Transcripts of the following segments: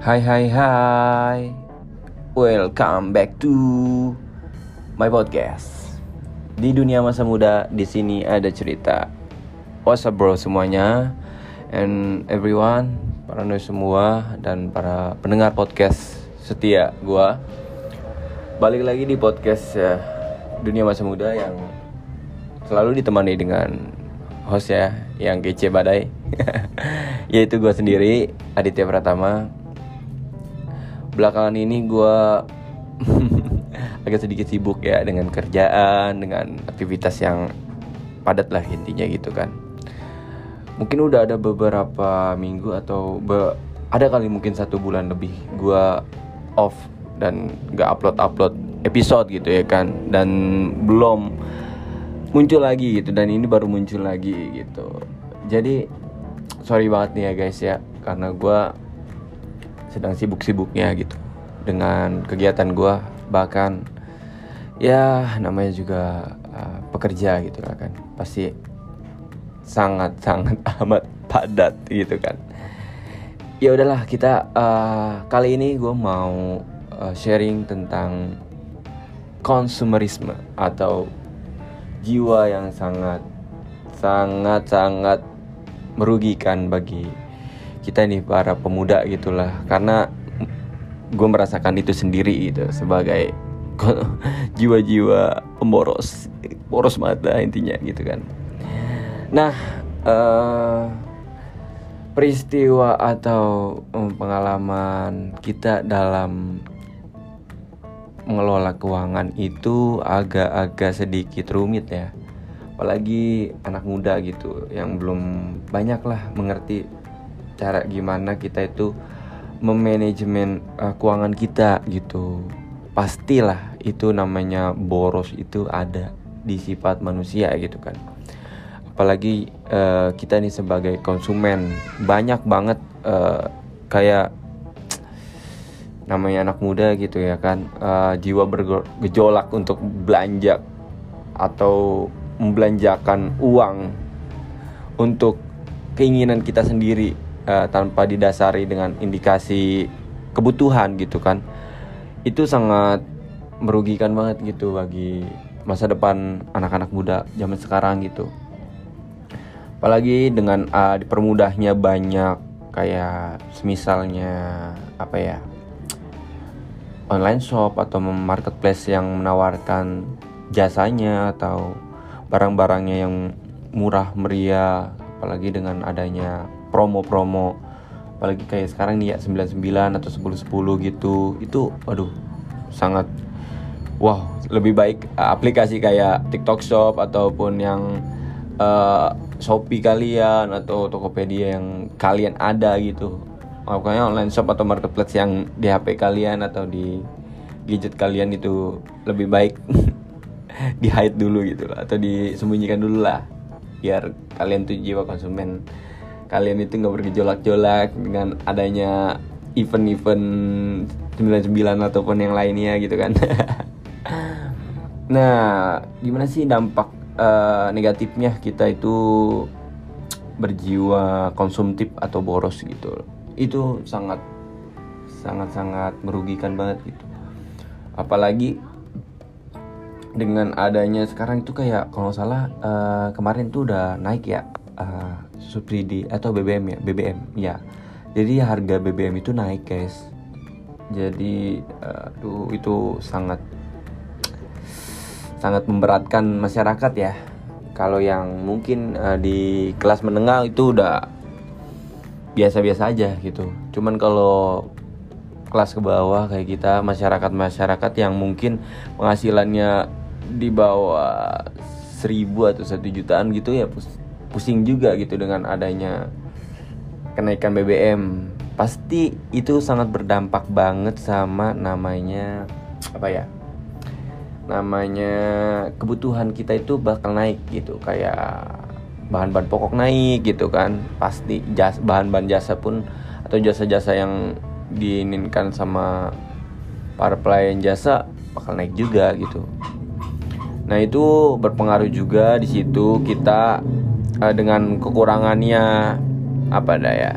Hai hai hai Welcome back to my podcast. Di dunia masa muda di sini ada cerita. What's up bro semuanya? And everyone Para noise semua Dan para pendengar podcast setia gua. Balik lagi di podcast ya Dunia masa muda yang Selalu ditemani dengan host ya Yang kece badai. Yaitu gua sendiri Aditya Pratama belakangan ini gue agak sedikit sibuk ya dengan kerjaan dengan aktivitas yang padat lah intinya gitu kan. Mungkin udah ada beberapa minggu atau be ada kali mungkin satu bulan lebih gue off dan gak upload upload episode gitu ya kan. Dan belum muncul lagi gitu dan ini baru muncul lagi gitu. Jadi sorry banget nih ya guys ya karena gue sedang sibuk-sibuknya gitu. Dengan kegiatan gue bahkan ya namanya juga uh, pekerja gitu kan. Pasti sangat-sangat amat padat gitu kan. Ya udahlah kita uh, kali ini gue mau uh, sharing tentang konsumerisme atau jiwa yang sangat sangat sangat merugikan bagi kita nih para pemuda gitulah. Karena gue merasakan itu sendiri gitu sebagai jiwa-jiwa pemboros boros mata intinya gitu kan. Nah uh, peristiwa atau um, pengalaman kita dalam mengelola keuangan itu agak-agak sedikit rumit ya. Apalagi anak muda gitu yang belum banyak lah mengerti cara gimana kita itu memanajemen uh, keuangan kita gitu. Pastilah itu namanya boros itu ada di sifat manusia gitu kan. Apalagi uh, kita nih sebagai konsumen banyak banget uh, kayak namanya anak muda gitu ya kan uh, jiwa bergejolak untuk belanja atau membelanjakan uang untuk keinginan kita sendiri uh, tanpa didasari dengan indikasi kebutuhan gitu kan itu sangat merugikan banget gitu bagi masa depan anak-anak muda zaman sekarang gitu. Apalagi dengan uh, dipermudahnya banyak kayak semisalnya apa ya online shop atau marketplace yang menawarkan jasanya atau barang-barangnya yang murah meriah apalagi dengan adanya promo-promo. Apalagi kayak sekarang nih ya 99 atau 10 10 gitu. Itu aduh sangat wow lebih baik aplikasi kayak TikTok Shop ataupun yang uh, Shopee kalian atau Tokopedia yang kalian ada gitu. Makanya online shop atau marketplace yang di HP kalian atau di gadget kalian itu lebih baik di hide dulu gitu atau disembunyikan dulu lah biar kalian tuh jiwa konsumen kalian itu nggak bergejolak-jolak dengan adanya event-event 99 ataupun yang lainnya gitu kan. Nah gimana sih dampak uh, negatifnya kita itu berjiwa konsumtif atau boros gitu? Itu sangat sangat sangat merugikan banget gitu. Apalagi dengan adanya sekarang itu kayak kalau salah uh, kemarin tuh udah naik ya uh, subsidi atau BBM ya? BBM ya. Jadi harga BBM itu naik guys. Jadi uh, itu sangat sangat memberatkan masyarakat ya. Kalau yang mungkin uh, di kelas menengah itu udah biasa-biasa aja gitu. Cuman kalau kelas ke bawah kayak kita masyarakat-masyarakat yang mungkin penghasilannya di bawah seribu atau satu jutaan gitu ya pusing juga gitu dengan adanya kenaikan BBM pasti itu sangat berdampak banget sama namanya apa ya namanya kebutuhan kita itu bakal naik gitu. Kayak bahan-bahan pokok naik gitu kan. Pasti jas bahan-bahan jasa pun atau jasa-jasa yang diinginkan sama para pelayan jasa bakal naik juga gitu. Nah itu berpengaruh juga di situ. Kita uh, dengan kekurangannya apa daya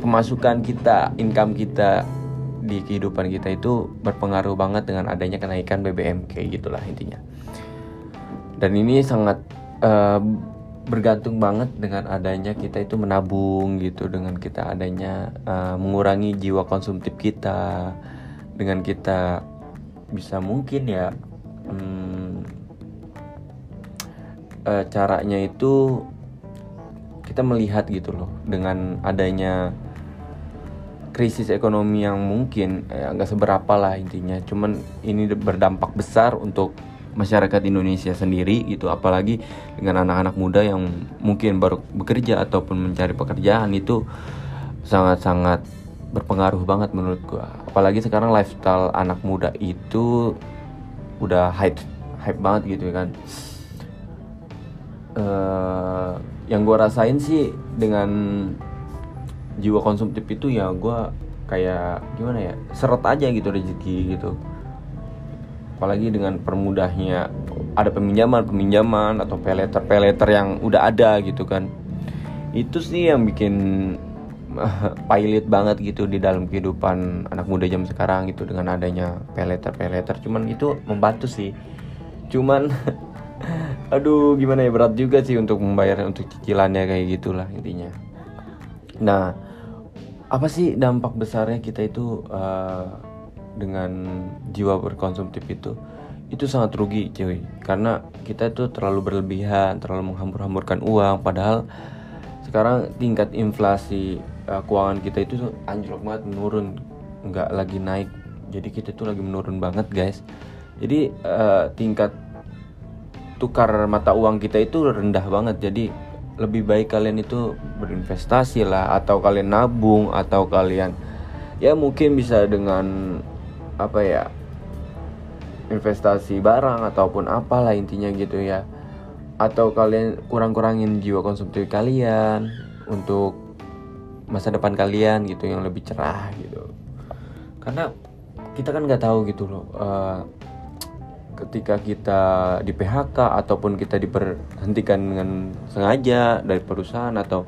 pemasukan kita income kita di kehidupan kita itu berpengaruh banget dengan adanya kenaikan BBM kayak gitulah intinya. Dan ini sangat uh, bergantung banget dengan adanya kita itu menabung gitu dengan kita adanya uh, mengurangi jiwa konsumtif kita dengan kita bisa mungkin ya hmm, uh, caranya itu kita melihat gitu loh dengan adanya krisis ekonomi yang mungkin eh, nggak seberapa lah intinya. Cuman ini berdampak besar untuk masyarakat Indonesia sendiri gitu apalagi dengan anak-anak muda yang mungkin baru bekerja ataupun mencari pekerjaan itu sangat-sangat berpengaruh banget menurut gua. Apalagi sekarang lifestyle anak muda itu udah hype hype banget gitu kan uh, yang gua rasain sih dengan jiwa konsumtif itu ya gue kayak gimana ya seret aja gitu rezeki gitu. Apalagi dengan permudahnya ada peminjaman peminjaman atau peleter peleter yang udah ada gitu kan. Itu sih yang bikin pilot banget gitu di dalam kehidupan anak muda jam sekarang gitu dengan adanya peleter peleter cuman itu membantu sih. Cuman aduh gimana ya berat juga sih untuk membayar untuk cicilannya kayak gitulah intinya. Nah apa sih dampak besarnya kita itu uh, dengan jiwa berkonsumtif itu? Itu sangat rugi cuy. Karena kita itu terlalu berlebihan terlalu menghambur-hamburkan uang. Padahal sekarang tingkat inflasi uh, keuangan kita itu anjlok banget menurun. Nggak lagi naik. Jadi kita itu lagi menurun banget guys. Jadi uh, tingkat tukar mata uang kita itu rendah banget. Jadi lebih baik kalian itu berinvestasi lah atau kalian nabung atau kalian ya mungkin bisa dengan apa ya investasi barang ataupun apalah intinya gitu ya. Atau kalian kurang-kurangin jiwa konsumtif kalian untuk masa depan kalian gitu yang lebih cerah gitu. Karena kita kan nggak tahu gitu loh uh, ketika kita di PHK ataupun kita diberhentikan dengan sengaja dari perusahaan atau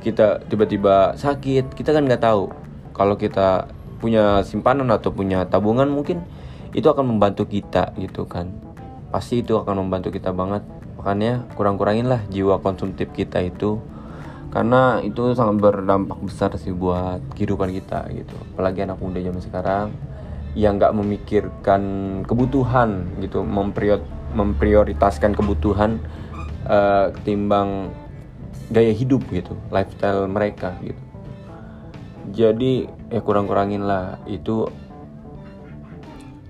kita tiba-tiba sakit kita kan nggak tahu. Kalau kita punya simpanan atau punya tabungan mungkin itu akan membantu kita gitu kan. Pasti itu akan membantu kita banget. Makanya kurang-kurangin lah jiwa konsumtif kita itu. Karena itu sangat berdampak besar sih buat kehidupan kita gitu. Apalagi anak muda zaman sekarang yang nggak memikirkan kebutuhan gitu memprior memprioritaskan kebutuhan uh, ketimbang gaya hidup gitu lifestyle mereka gitu. Jadi ya kurang-kurangin lah itu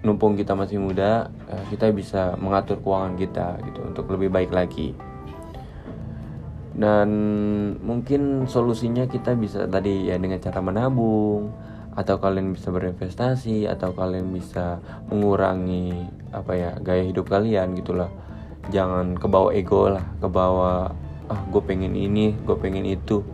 numpung kita masih muda uh, kita bisa mengatur keuangan kita gitu untuk lebih baik lagi. Dan mungkin solusinya kita bisa tadi ya dengan cara menabung atau kalian bisa berinvestasi atau kalian bisa mengurangi apa ya gaya hidup kalian gitulah jangan kebawa ego lah kebawa ah gue pengen ini gue pengen itu.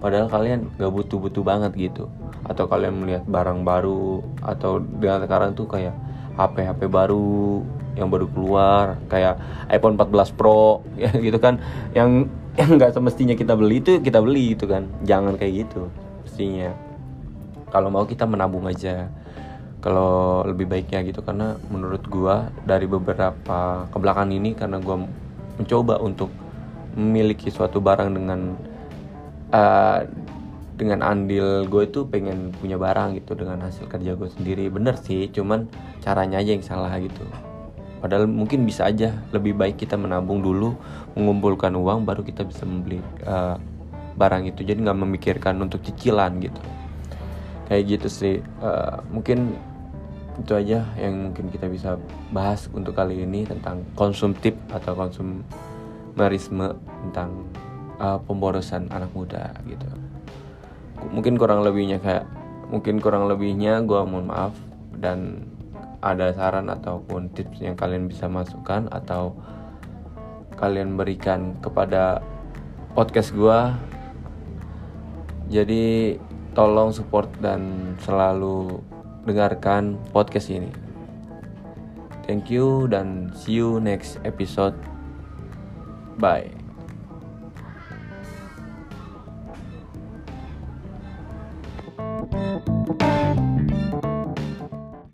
Padahal kalian gak butuh butuh banget gitu. Atau kalian melihat barang baru atau dengan sekarang tuh kayak HP HP baru yang baru keluar kayak iPhone 14 Pro ya gitu kan. Yang yang nggak semestinya kita beli itu kita beli gitu kan. Jangan kayak gitu mestinya kalau mau kita menabung aja. Kalau lebih baiknya gitu karena menurut gua dari beberapa kebelakangan ini karena gua mencoba untuk memiliki suatu barang dengan uh, dengan andil gue itu pengen punya barang gitu dengan hasil kerja gue sendiri. Bener sih cuman caranya aja yang salah gitu. Padahal mungkin bisa aja lebih baik kita menabung dulu mengumpulkan uang baru kita bisa membeli uh, barang itu. Jadi nggak memikirkan untuk cicilan gitu kayak gitu sih. Uh, mungkin itu aja yang mungkin kita bisa bahas untuk kali ini tentang konsumtif atau konsumerisme tentang uh, pemborosan anak muda gitu. Mungkin kurang lebihnya kayak mungkin kurang lebihnya gue mohon maaf dan ada saran ataupun tips yang kalian bisa masukkan atau kalian berikan kepada podcast gue jadi tolong support dan selalu dengarkan podcast ini. Thank you dan see you next episode. Bye.